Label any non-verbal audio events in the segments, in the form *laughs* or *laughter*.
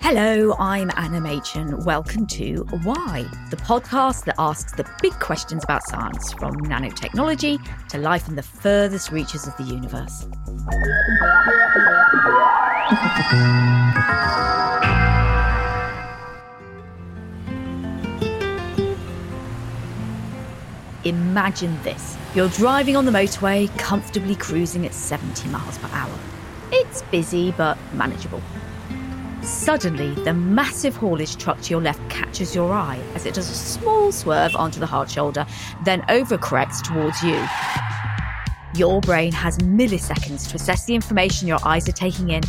Hello, I'm Anna Machin. Welcome to Why, the podcast that asks the big questions about science, from nanotechnology to life in the furthest reaches of the universe. Imagine this. You're driving on the motorway, comfortably cruising at 70 miles per hour. It's busy but manageable. Suddenly, the massive haulage truck to your left catches your eye as it does a small swerve onto the hard shoulder, then overcorrects towards you. Your brain has milliseconds to assess the information your eyes are taking in,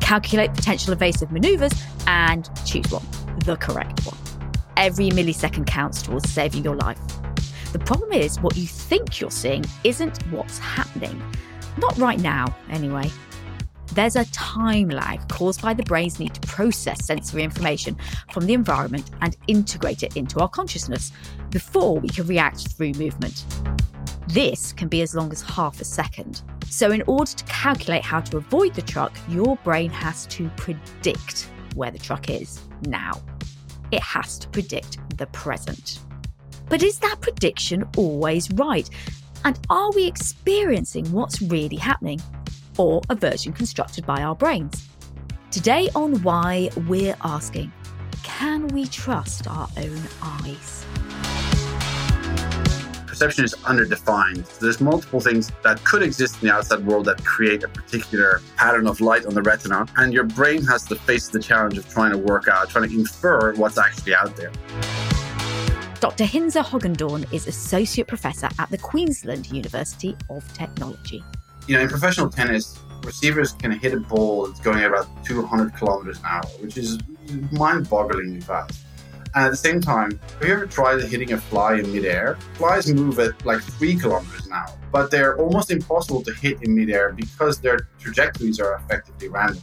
calculate potential evasive maneuvers, and choose one, the correct one. Every millisecond counts towards saving your life. The problem is, what you think you're seeing isn't what's happening. Not right now, anyway. There's a time lag caused by the brain's need to process sensory information from the environment and integrate it into our consciousness before we can react through movement. This can be as long as half a second. So, in order to calculate how to avoid the truck, your brain has to predict where the truck is now. It has to predict the present. But is that prediction always right? And are we experiencing what's really happening? Or a version constructed by our brains? Today on Why, we're asking can we trust our own eyes? Perception is underdefined. There's multiple things that could exist in the outside world that create a particular pattern of light on the retina, and your brain has to face the challenge of trying to work out, trying to infer what's actually out there. Dr. Hinze Hogendoorn is Associate Professor at the Queensland University of Technology. You know, in professional tennis, receivers can hit a ball that's going about 200 kilometers an hour, which is mind bogglingly fast. And at the same time, have you ever tried hitting a fly in midair? Flies move at like three kilometers an hour, but they're almost impossible to hit in midair because their trajectories are effectively random.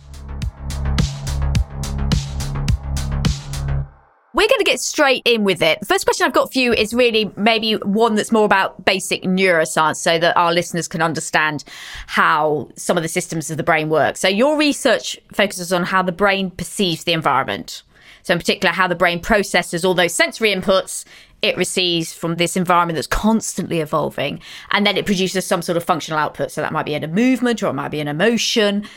We're going to get straight in with it. The first question I've got for you is really maybe one that's more about basic neuroscience so that our listeners can understand how some of the systems of the brain work. So, your research focuses on how the brain perceives the environment. So, in particular, how the brain processes all those sensory inputs it receives from this environment that's constantly evolving. And then it produces some sort of functional output. So, that might be in a movement or it might be an emotion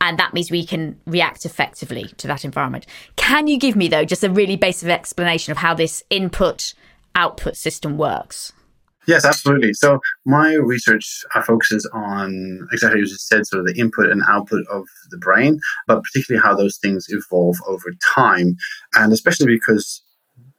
and that means we can react effectively to that environment. Can you give me, though, just a really basic explanation of how this input output system works? Yes, absolutely. So my research uh, focuses on exactly as you said, sort of the input and output of the brain, but particularly how those things evolve over time, and especially because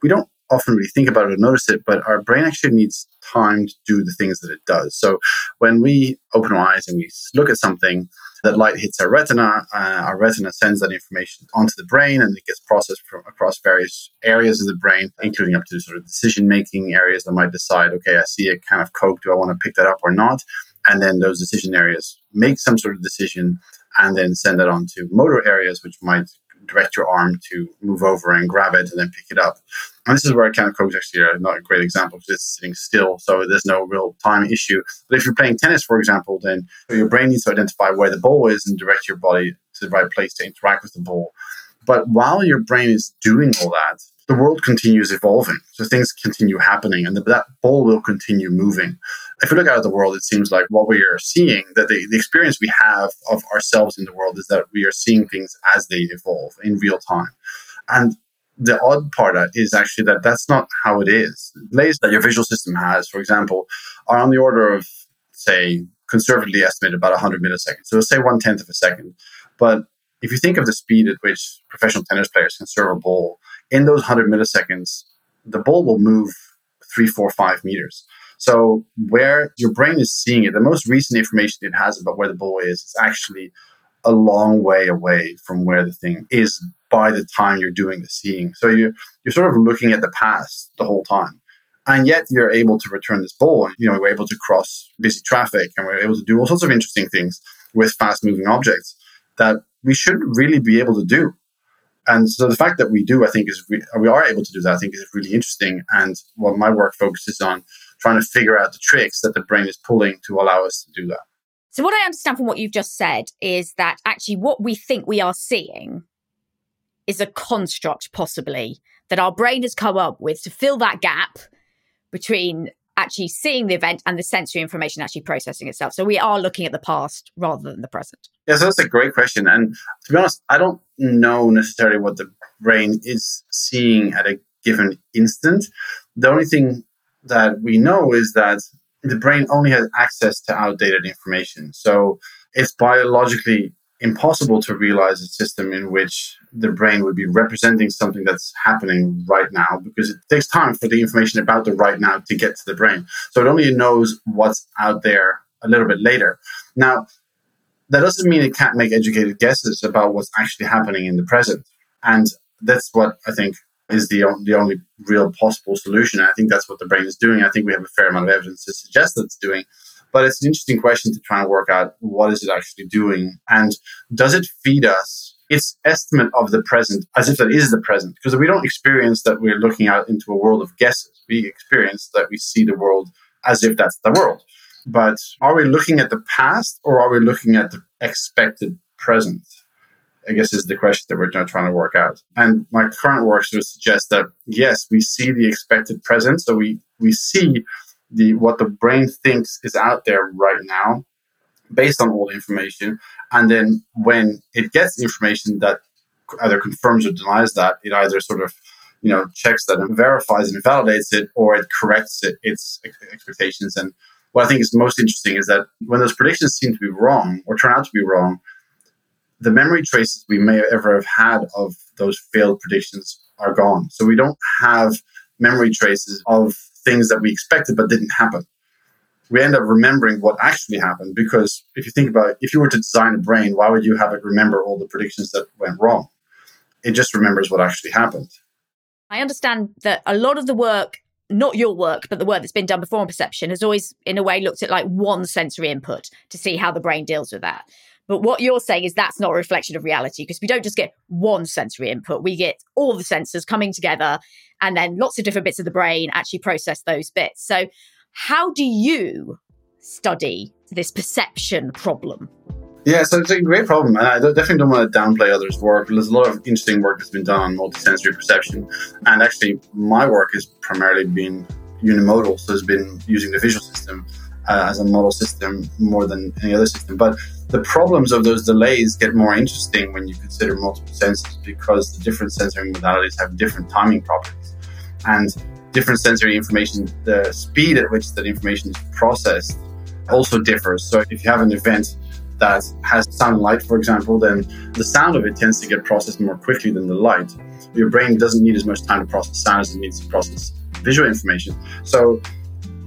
we don't often really think about it or notice it, but our brain actually needs time to do the things that it does. So when we open our eyes and we look at something, that light hits our retina. Uh, our retina sends that information onto the brain and it gets processed from across various areas of the brain, including up to sort of decision making areas that might decide, okay, I see a kind of Coke. Do I want to pick that up or not? And then those decision areas make some sort of decision and then send that on to motor areas, which might direct your arm to move over and grab it and then pick it up. And this is where can of Coke is actually uh, not a great example because it's sitting still, so there's no real time issue. But if you're playing tennis, for example, then your brain needs to identify where the ball is and direct your body to the right place to interact with the ball. But while your brain is doing all that, the world continues evolving. So things continue happening and that ball will continue moving. If we look out at the world, it seems like what we are seeing, that the, the experience we have of ourselves in the world is that we are seeing things as they evolve in real time. And the odd part is actually that that's not how it is. Delays that your visual system has, for example, are on the order of, say, conservatively estimated about 100 milliseconds. So say one tenth of a second. But if you think of the speed at which professional tennis players can serve a ball, in those 100 milliseconds, the ball will move three, four, five meters. So where your brain is seeing it, the most recent information it has about where the ball is, is actually a long way away from where the thing is by the time you're doing the seeing. So you're, you're sort of looking at the past the whole time. And yet you're able to return this ball. You know, we're able to cross busy traffic and we're able to do all sorts of interesting things with fast moving objects that we should really be able to do. And so the fact that we do, I think, is re- we are able to do that. I think is really interesting. And what my work focuses on trying to figure out the tricks that the brain is pulling to allow us to do that. So what I understand from what you've just said is that actually what we think we are seeing is a construct, possibly that our brain has come up with to fill that gap between actually seeing the event and the sensory information actually processing itself. So we are looking at the past rather than the present. Yeah, so that's a great question. And to be honest, I don't know necessarily what the brain is seeing at a given instant. The only thing that we know is that the brain only has access to outdated information. So it's biologically impossible to realize a system in which the brain would be representing something that's happening right now because it takes time for the information about the right now to get to the brain. So it only knows what's out there a little bit later. Now, that doesn't mean it can't make educated guesses about what's actually happening in the present. And that's what I think is the, the only real possible solution. I think that's what the brain is doing. I think we have a fair amount of evidence to suggest that it's doing. But it's an interesting question to try and work out what is it actually doing and does it feed us its estimate of the present as if that is the present? Because we don't experience that we're looking out into a world of guesses. We experience that we see the world as if that's the world. But are we looking at the past or are we looking at the expected present? I guess is the question that we're trying to work out. And my current work sort of suggests that yes, we see the expected present. So we, we see the what the brain thinks is out there right now based on all the information. And then when it gets information that either confirms or denies that, it either sort of you know checks that and verifies and validates it, or it corrects it, its expectations. And what I think is most interesting is that when those predictions seem to be wrong or turn out to be wrong, the memory traces we may ever have had of those failed predictions are gone. So we don't have memory traces of things that we expected but didn't happen. We end up remembering what actually happened because if you think about it, if you were to design a brain, why would you have it remember all the predictions that went wrong? It just remembers what actually happened. I understand that a lot of the work, not your work, but the work that's been done before on perception, has always, in a way, looked at like one sensory input to see how the brain deals with that. But what you're saying is that's not a reflection of reality because we don't just get one sensory input. We get all the sensors coming together and then lots of different bits of the brain actually process those bits. So, how do you study this perception problem? Yeah, so it's a great problem. And I definitely don't want to downplay others' work. There's a lot of interesting work that's been done on multisensory perception. And actually, my work has primarily been unimodal, so it's been using the visual system uh, as a model system more than any other system. But the problems of those delays get more interesting when you consider multiple senses because the different sensory modalities have different timing properties. And different sensory information, the speed at which that information is processed also differs. So if you have an event that has sound and light, for example, then the sound of it tends to get processed more quickly than the light. Your brain doesn't need as much time to process sound as it needs to process visual information. So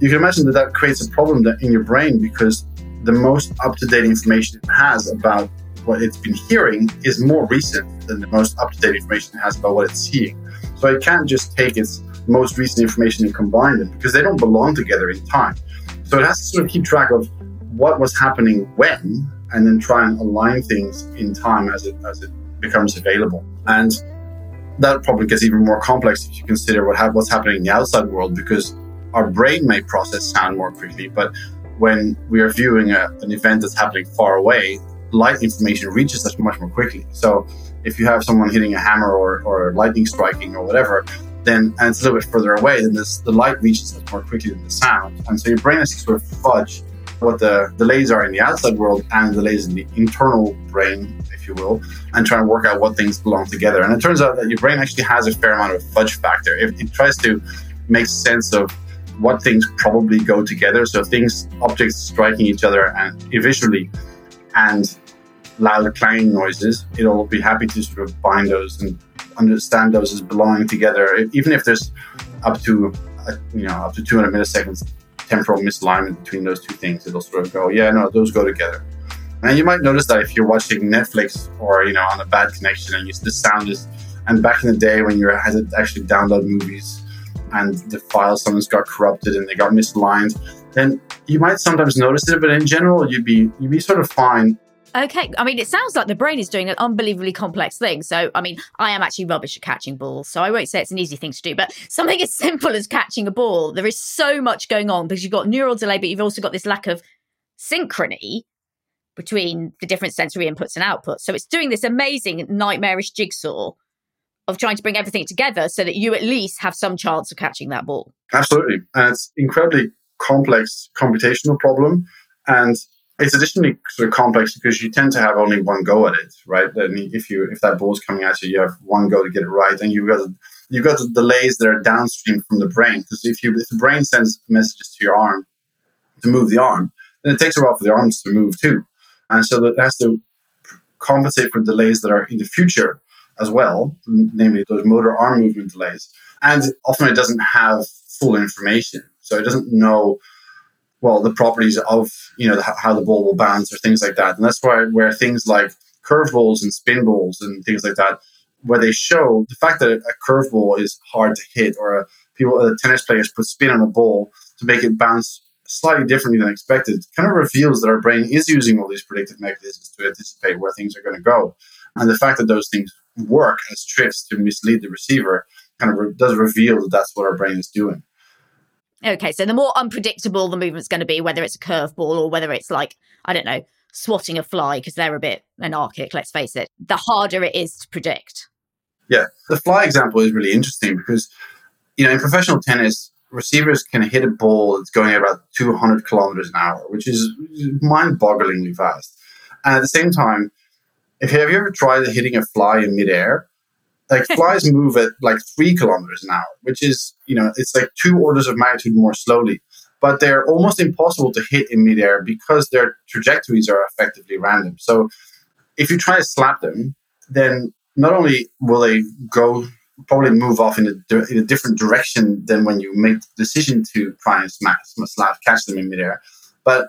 you can imagine that that creates a problem in your brain because the most up to date information it has about what it's been hearing is more recent than the most up to date information it has about what it's seeing. So it can't just take its most recent information and combine them because they don't belong together in time. So it has to sort of keep track of what was happening when and then try and align things in time as it as it becomes available. And that probably gets even more complex if you consider what ha- what's happening in the outside world because our brain may process sound more quickly, but when we are viewing a, an event that's happening far away, light information reaches us much more quickly. So if you have someone hitting a hammer or, or lightning striking or whatever, then and it's a little bit further away, then this, the light reaches us more quickly than the sound. And so your brain has to sort of fudge what the delays are in the outside world and delays in the internal brain, if you will, and try and work out what things belong together. And it turns out that your brain actually has a fair amount of fudge factor. If it tries to make sense of what things probably go together, so things, objects striking each other and visually, and loud clanging noises, it'll be happy to sort of bind those and understand those as belonging together, even if there's up to uh, you know up to 200 milliseconds temporal misalignment between those two things. It'll sort of go, yeah, no, those go together. And you might notice that if you're watching Netflix or you know on a bad connection and you, the sound is, and back in the day when you had to actually download movies and the file sometimes got corrupted and they got misaligned, then you might sometimes notice it. But in general, you'd be you'd be sort of fine Okay. I mean, it sounds like the brain is doing an unbelievably complex thing. So, I mean, I am actually rubbish at catching balls. So I won't say it's an easy thing to do, but something as *laughs* simple as catching a ball, there is so much going on because you've got neural delay, but you've also got this lack of synchrony between the different sensory inputs and outputs. So it's doing this amazing nightmarish jigsaw of trying to bring everything together so that you at least have some chance of catching that ball. Absolutely. And it's incredibly complex computational problem. And it's additionally sort of complex because you tend to have only one go at it, right? Mean, if you if that ball is coming at you, you have one go to get it right, and you've got you've got the delays that are downstream from the brain. Because if you if the brain sends messages to your arm to move the arm, then it takes a while for the arms to move too, and so it has to compensate for delays that are in the future as well, namely those motor arm movement delays. And often it doesn't have full information, so it doesn't know well the properties of you know the, how the ball will bounce or things like that. And that's why where things like curveballs and spin balls and things like that where they show the fact that a curveball is hard to hit or a, people uh, tennis players put spin on a ball to make it bounce slightly differently than expected kind of reveals that our brain is using all these predictive mechanisms to anticipate where things are going to go. And the fact that those things work as tricks to mislead the receiver kind of re- does reveal that that's what our brain is doing Okay, so the more unpredictable the movement's going to be, whether it's a curveball or whether it's like, I don't know, swatting a fly, because they're a bit anarchic, let's face it, the harder it is to predict. Yeah, the fly example is really interesting because, you know, in professional tennis, receivers can hit a ball that's going about 200 kilometers an hour, which is mind bogglingly fast. And at the same time, if have you ever tried hitting a fly in midair, like *laughs* flies move at like three kilometers an hour, which is, you know, it's like two orders of magnitude more slowly. But they're almost impossible to hit in midair because their trajectories are effectively random. So if you try to slap them, then not only will they go probably move off in a, in a different direction than when you make the decision to try and smash, slap, catch them in midair, but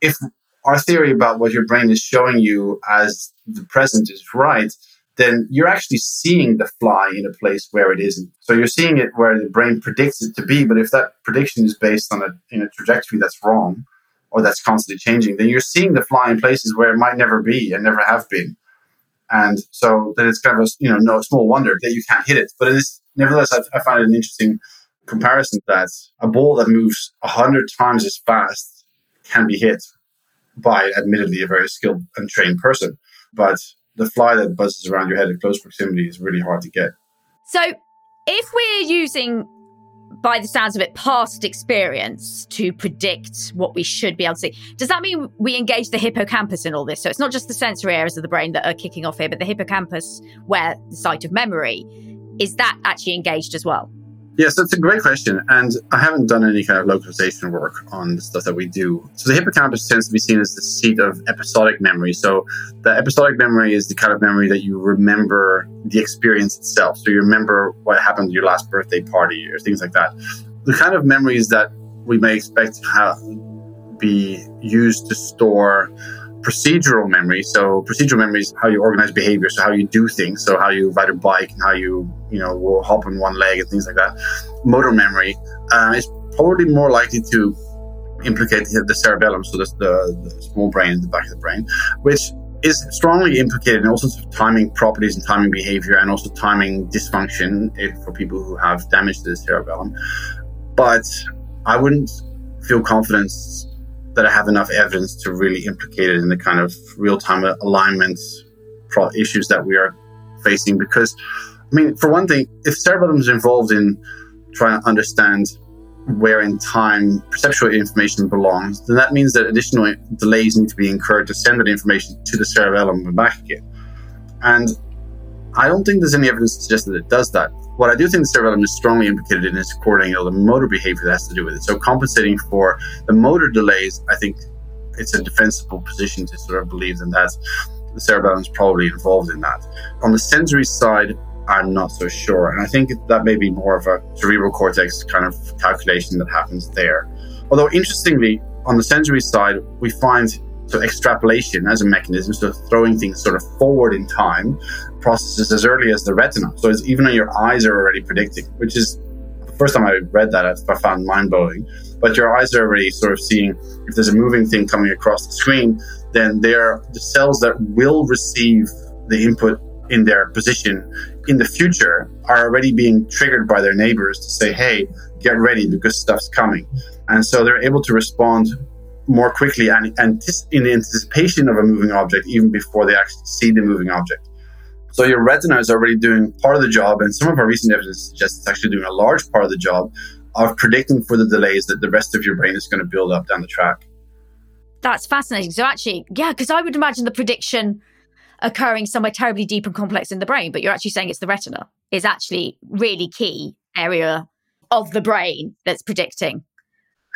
if our theory about what your brain is showing you as the present is right, then you're actually seeing the fly in a place where it isn't. So you're seeing it where the brain predicts it to be. But if that prediction is based on a, in a trajectory that's wrong or that's constantly changing, then you're seeing the fly in places where it might never be and never have been. And so then it's kind of a, you know, no small wonder that you can't hit it. But it is, nevertheless, I, I find it an interesting comparison that a ball that moves hundred times as fast can be hit by admittedly a very skilled and trained person. But the fly that buzzes around your head in close proximity is really hard to get. So, if we're using, by the sounds of it, past experience to predict what we should be able to see, does that mean we engage the hippocampus in all this? So, it's not just the sensory areas of the brain that are kicking off here, but the hippocampus, where the site of memory, is that actually engaged as well? Yes, that's a great question. And I haven't done any kind of localization work on the stuff that we do. So the hippocampus tends to be seen as the seat of episodic memory. So the episodic memory is the kind of memory that you remember the experience itself. So you remember what happened at your last birthday party or things like that. The kind of memories that we may expect to have be used to store procedural memory. So procedural memory is how you organize behavior, so how you do things, so how you ride a bike and how you you know will hop on one leg and things like that. Motor memory uh, is probably more likely to implicate the cerebellum, so that's the, the small brain, in the back of the brain, which is strongly implicated in all sorts of timing properties and timing behavior and also timing dysfunction for people who have damage to the cerebellum. But I wouldn't feel confident that I have enough evidence to really implicate it in the kind of real time alignment issues that we are facing because I mean, for one thing, if cerebellum is involved in trying to understand where in time perceptual information belongs, then that means that additional delays need to be incurred to send that information to the cerebellum and back again. And I don't think there's any evidence to suggest that it does that. What I do think the cerebellum is strongly implicated in is coordinating all the motor behavior that has to do with it. So compensating for the motor delays, I think it's a defensible position to sort of believe in that the cerebellum is probably involved in that. On the sensory side, I'm not so sure. And I think that may be more of a cerebral cortex kind of calculation that happens there. Although, interestingly, on the sensory side, we find so extrapolation as a mechanism, so throwing things sort of forward in time, processes as early as the retina. So it's even your eyes are already predicting, which is the first time I read that, I found mind blowing. But your eyes are already sort of seeing if there's a moving thing coming across the screen, then they're the cells that will receive the input in their position in the future are already being triggered by their neighbors to say, hey, get ready because stuff's coming. And so they're able to respond more quickly and, and in anticipation of a moving object even before they actually see the moving object. So your retina is already doing part of the job, and some of our recent evidence suggests it's actually doing a large part of the job of predicting for the delays that the rest of your brain is going to build up down the track. That's fascinating. So actually, yeah, because I would imagine the prediction occurring somewhere terribly deep and complex in the brain, but you're actually saying it's the retina is actually really key area of the brain that's predicting.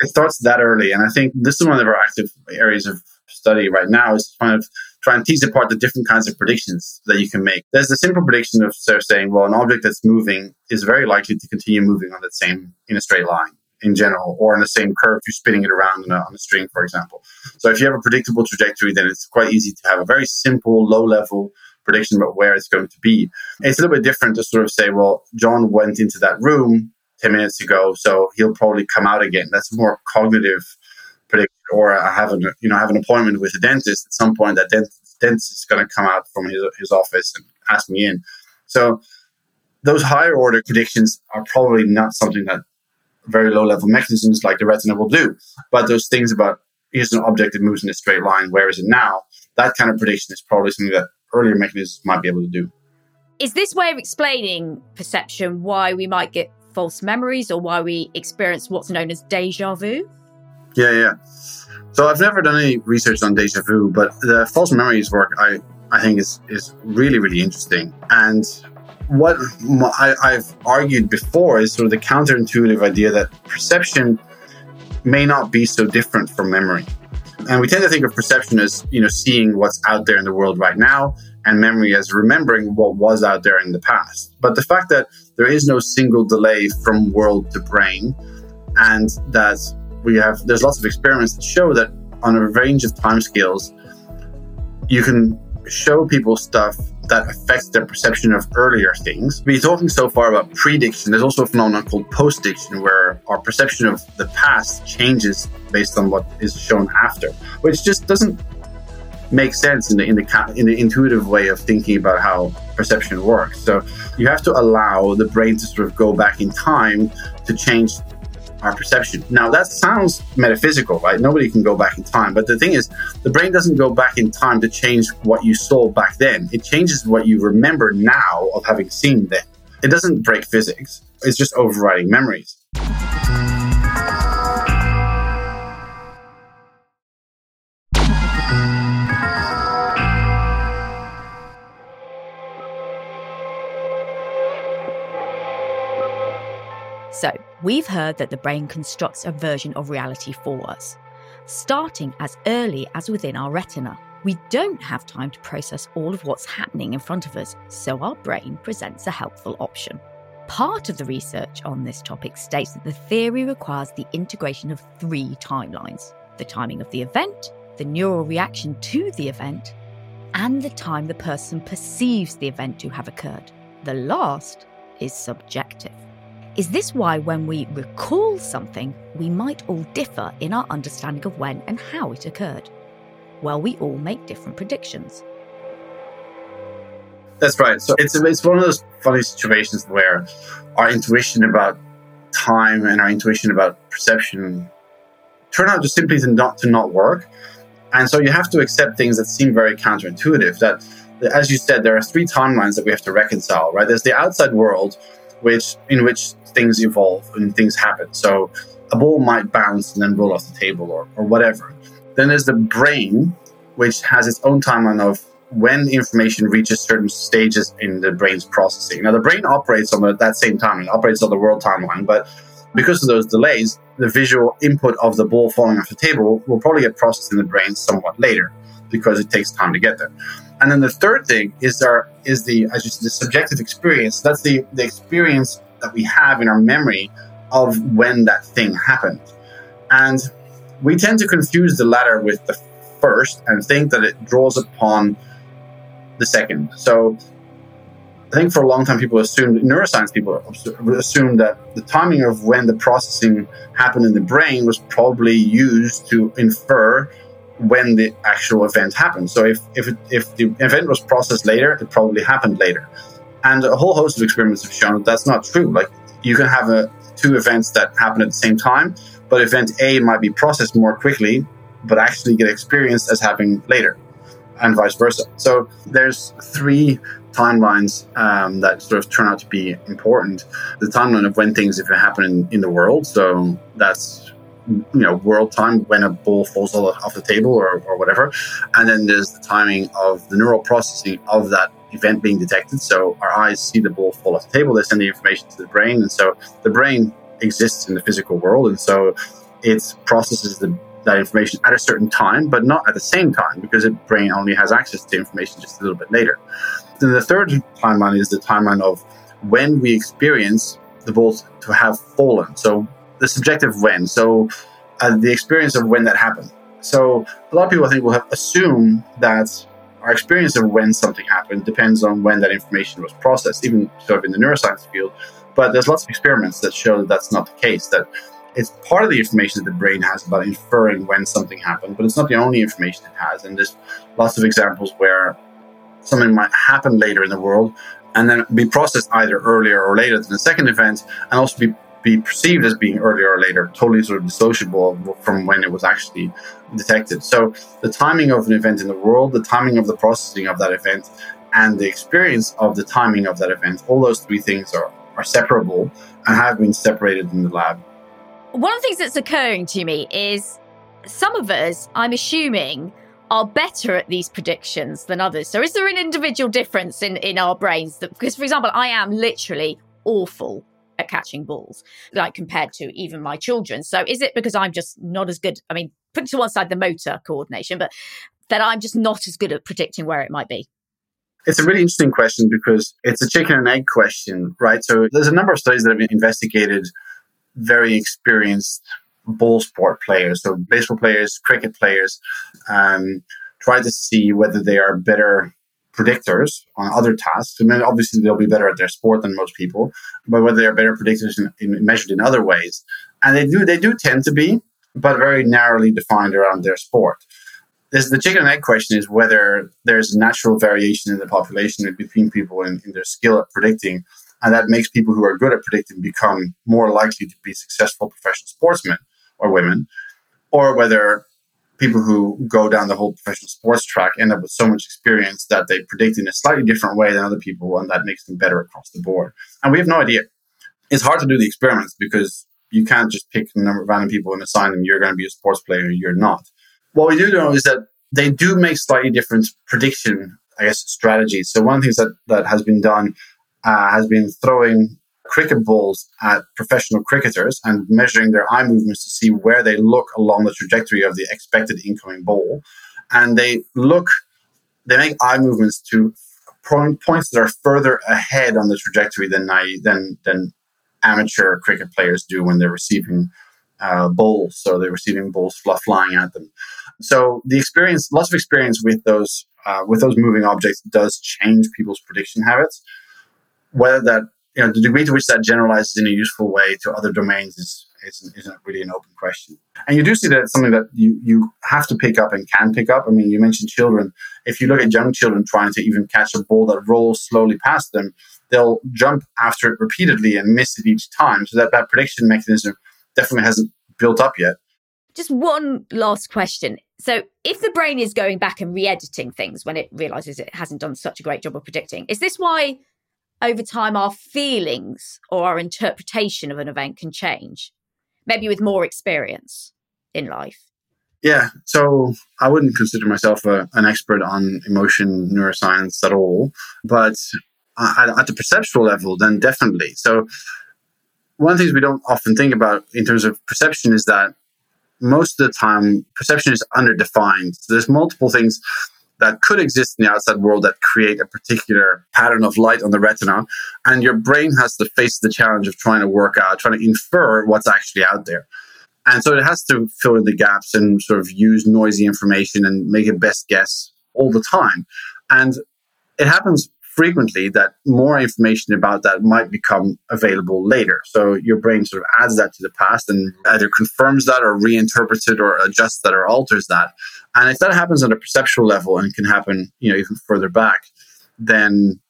It starts that early, and I think this is one of our active areas of study right now is kind of try and tease apart the different kinds of predictions that you can make. There's the simple prediction of sort of saying, well, an object that's moving is very likely to continue moving on that same in a straight line in general, or in the same curve, if you're spinning it around on a, on a string, for example. So if you have a predictable trajectory, then it's quite easy to have a very simple, low level prediction about where it's going to be. It's a little bit different to sort of say, well, John went into that room 10 minutes ago, so he'll probably come out again. That's more cognitive prediction. Or I have an, you know, have an appointment with a dentist at some point. That dentist, dentist is going to come out from his, his office and ask me in. So those higher order predictions are probably not something that very low level mechanisms like the retina will do. But those things about here's an object that moves in a straight line, where is it now? That kind of prediction is probably something that earlier mechanisms might be able to do. Is this way of explaining perception why we might get false memories or why we experience what's known as deja vu? Yeah, yeah. So I've never done any research on deja vu, but the false memories work I, I think is is really, really interesting. And what I, have argued before is sort of the counterintuitive idea that perception may not be so different from memory. And we tend to think of perception as, you know, seeing what's out there in the world right now and memory as remembering what was out there in the past. But the fact that there is no single delay from world to brain and that we have, there's lots of experiments that show that on a range of time scales, you can show people stuff that affects their perception of earlier things. We're talking so far about prediction. There's also a phenomenon called postdiction, where our perception of the past changes based on what is shown after, which just doesn't make sense in the in the in the intuitive way of thinking about how perception works. So you have to allow the brain to sort of go back in time to change our perception. Now, that sounds metaphysical, right? Nobody can go back in time. But the thing is, the brain doesn't go back in time to change what you saw back then. It changes what you remember now of having seen then. It doesn't break physics, it's just overriding memories. We've heard that the brain constructs a version of reality for us, starting as early as within our retina. We don't have time to process all of what's happening in front of us, so our brain presents a helpful option. Part of the research on this topic states that the theory requires the integration of three timelines the timing of the event, the neural reaction to the event, and the time the person perceives the event to have occurred. The last is subjective. Is this why, when we recall something, we might all differ in our understanding of when and how it occurred? Well, we all make different predictions. That's right. So it's it's one of those funny situations where our intuition about time and our intuition about perception turn out just simply to not to not work, and so you have to accept things that seem very counterintuitive. That as you said, there are three timelines that we have to reconcile, right? There's the outside world, which in which things evolve and things happen. So a ball might bounce and then roll off the table or, or whatever. Then there's the brain, which has its own timeline of when information reaches certain stages in the brain's processing. Now, the brain operates on the, that same timeline, operates on the world timeline, but because of those delays, the visual input of the ball falling off the table will probably get processed in the brain somewhat later because it takes time to get there. And then the third thing is our is the as you said, the subjective experience. That's the the experience that we have in our memory of when that thing happened. And we tend to confuse the latter with the first and think that it draws upon the second. So I think for a long time people assumed, neuroscience people assumed that the timing of when the processing happened in the brain was probably used to infer when the actual event happened. So if, if, if the event was processed later, it probably happened later. And a whole host of experiments have shown that that's not true. Like you can have a, two events that happen at the same time, but event A might be processed more quickly, but actually get experienced as happening later and vice versa. So there's three timelines um, that sort of turn out to be important. The timeline of when things if it happen in, in the world. So that's you know world time when a ball falls off the table or, or whatever. And then there's the timing of the neural processing of that event being detected. So our eyes see the ball fall off the table. They send the information to the brain. And so the brain exists in the physical world. And so it processes the that information at a certain time, but not at the same time because the brain only has access to information just a little bit later. Then the third timeline is the timeline of when we experience the ball to have fallen. So the subjective when. So uh, the experience of when that happened. So a lot of people I think will have assume that our experience of when something happened depends on when that information was processed, even sort of in the neuroscience field. But there's lots of experiments that show that that's not the case. That it's part of the information that the brain has about inferring when something happened, but it's not the only information it has. And there's lots of examples where something might happen later in the world and then be processed either earlier or later than the second event, and also be, be perceived as being earlier or later, totally sort of dissociable from when it was actually detected. So the timing of an event in the world, the timing of the processing of that event, and the experience of the timing of that event, all those three things are, are separable and have been separated in the lab one of the things that's occurring to me is some of us, I'm assuming, are better at these predictions than others. So is there an individual difference in, in our brains? That, because, for example, I am literally awful at catching balls, like compared to even my children. So is it because I'm just not as good? I mean, put to one side the motor coordination, but that I'm just not as good at predicting where it might be? It's a really interesting question because it's a chicken and egg question, right? So there's a number of studies that have investigated very experienced ball sport players, so baseball players, cricket players, um, try to see whether they are better predictors on other tasks. Mean, obviously, they'll be better at their sport than most people, but whether they are better predictors in, in, measured in other ways, and they do they do tend to be, but very narrowly defined around their sport. This, the chicken and egg question is whether there's natural variation in the population between people in, in their skill at predicting and that makes people who are good at predicting become more likely to be successful professional sportsmen or women, or whether people who go down the whole professional sports track end up with so much experience that they predict in a slightly different way than other people, and that makes them better across the board. And we have no idea. It's hard to do the experiments because you can't just pick a number of random people and assign them you're going to be a sports player, you're not. What we do know is that they do make slightly different prediction, I guess, strategies. So one of the things that, that has been done uh, has been throwing cricket balls at professional cricketers and measuring their eye movements to see where they look along the trajectory of the expected incoming ball. And they look, they make eye movements to points that are further ahead on the trajectory than, than, than amateur cricket players do when they're receiving uh, balls. So they're receiving balls flying at them. So the experience, lots of experience with those uh, with those moving objects does change people's prediction habits whether that you know the degree to which that generalizes in a useful way to other domains is isn't, isn't really an open question. And you do see that it's something that you you have to pick up and can pick up. I mean, you mentioned children. If you look at young children trying to even catch a ball that rolls slowly past them, they'll jump after it repeatedly and miss it each time. So that that prediction mechanism definitely hasn't built up yet. Just one last question. So, if the brain is going back and re editing things when it realizes it hasn't done such a great job of predicting, is this why over time our feelings or our interpretation of an event can change? Maybe with more experience in life? Yeah, so I wouldn't consider myself a, an expert on emotion neuroscience at all, but uh, at, at the perceptual level, then definitely. So, one of the things we don't often think about in terms of perception is that most of the time perception is underdefined. So there's multiple things that could exist in the outside world that create a particular pattern of light on the retina. And your brain has to face the challenge of trying to work out, trying to infer what's actually out there. And so it has to fill in the gaps and sort of use noisy information and make a best guess all the time. And it happens frequently that more information about that might become available later. So your brain sort of adds that to the past and either confirms that or reinterprets it or adjusts that or alters that. And if that happens on a perceptual level and can happen, you know, even further back, then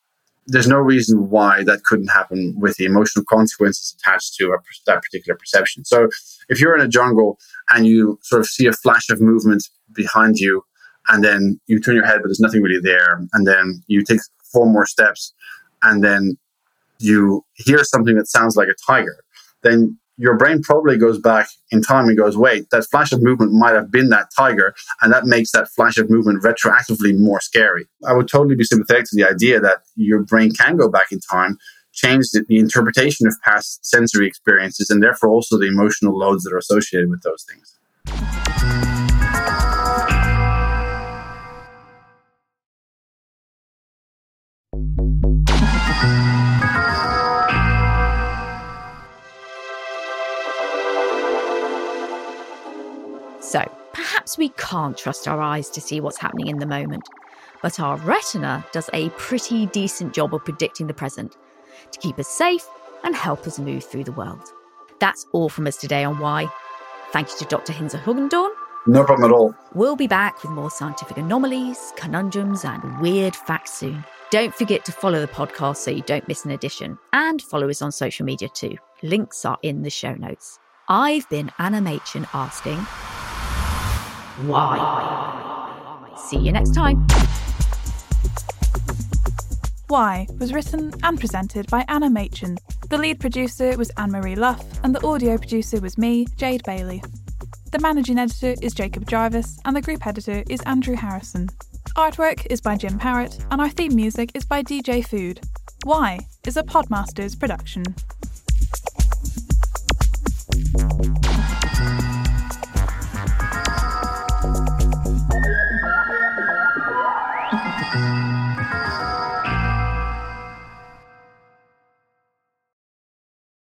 there's no reason why that couldn't happen with the emotional consequences attached to a, that particular perception. So if you're in a jungle and you sort of see a flash of movement behind you, and then you turn your head, but there's nothing really there, and then you take four more steps, and then you hear something that sounds like a tiger, then your brain probably goes back in time and goes, wait, that flash of movement might have been that tiger. And that makes that flash of movement retroactively more scary. I would totally be sympathetic to the idea that your brain can go back in time, change the, the interpretation of past sensory experiences, and therefore also the emotional loads that are associated with those things. Perhaps we can't trust our eyes to see what's happening in the moment, but our retina does a pretty decent job of predicting the present to keep us safe and help us move through the world. That's all from us today on Why. Thank you to Dr. Hinze Hogendoorn. No problem at all. We'll be back with more scientific anomalies, conundrums, and weird facts soon. Don't forget to follow the podcast so you don't miss an edition, and follow us on social media too. Links are in the show notes. I've been Anna Machin asking, why? See you next time. Why was written and presented by Anna Machin. The lead producer was Anne Marie Luff, and the audio producer was me, Jade Bailey. The managing editor is Jacob Jarvis, and the group editor is Andrew Harrison. Artwork is by Jim Parrett, and our theme music is by DJ Food. Why is a Podmasters production.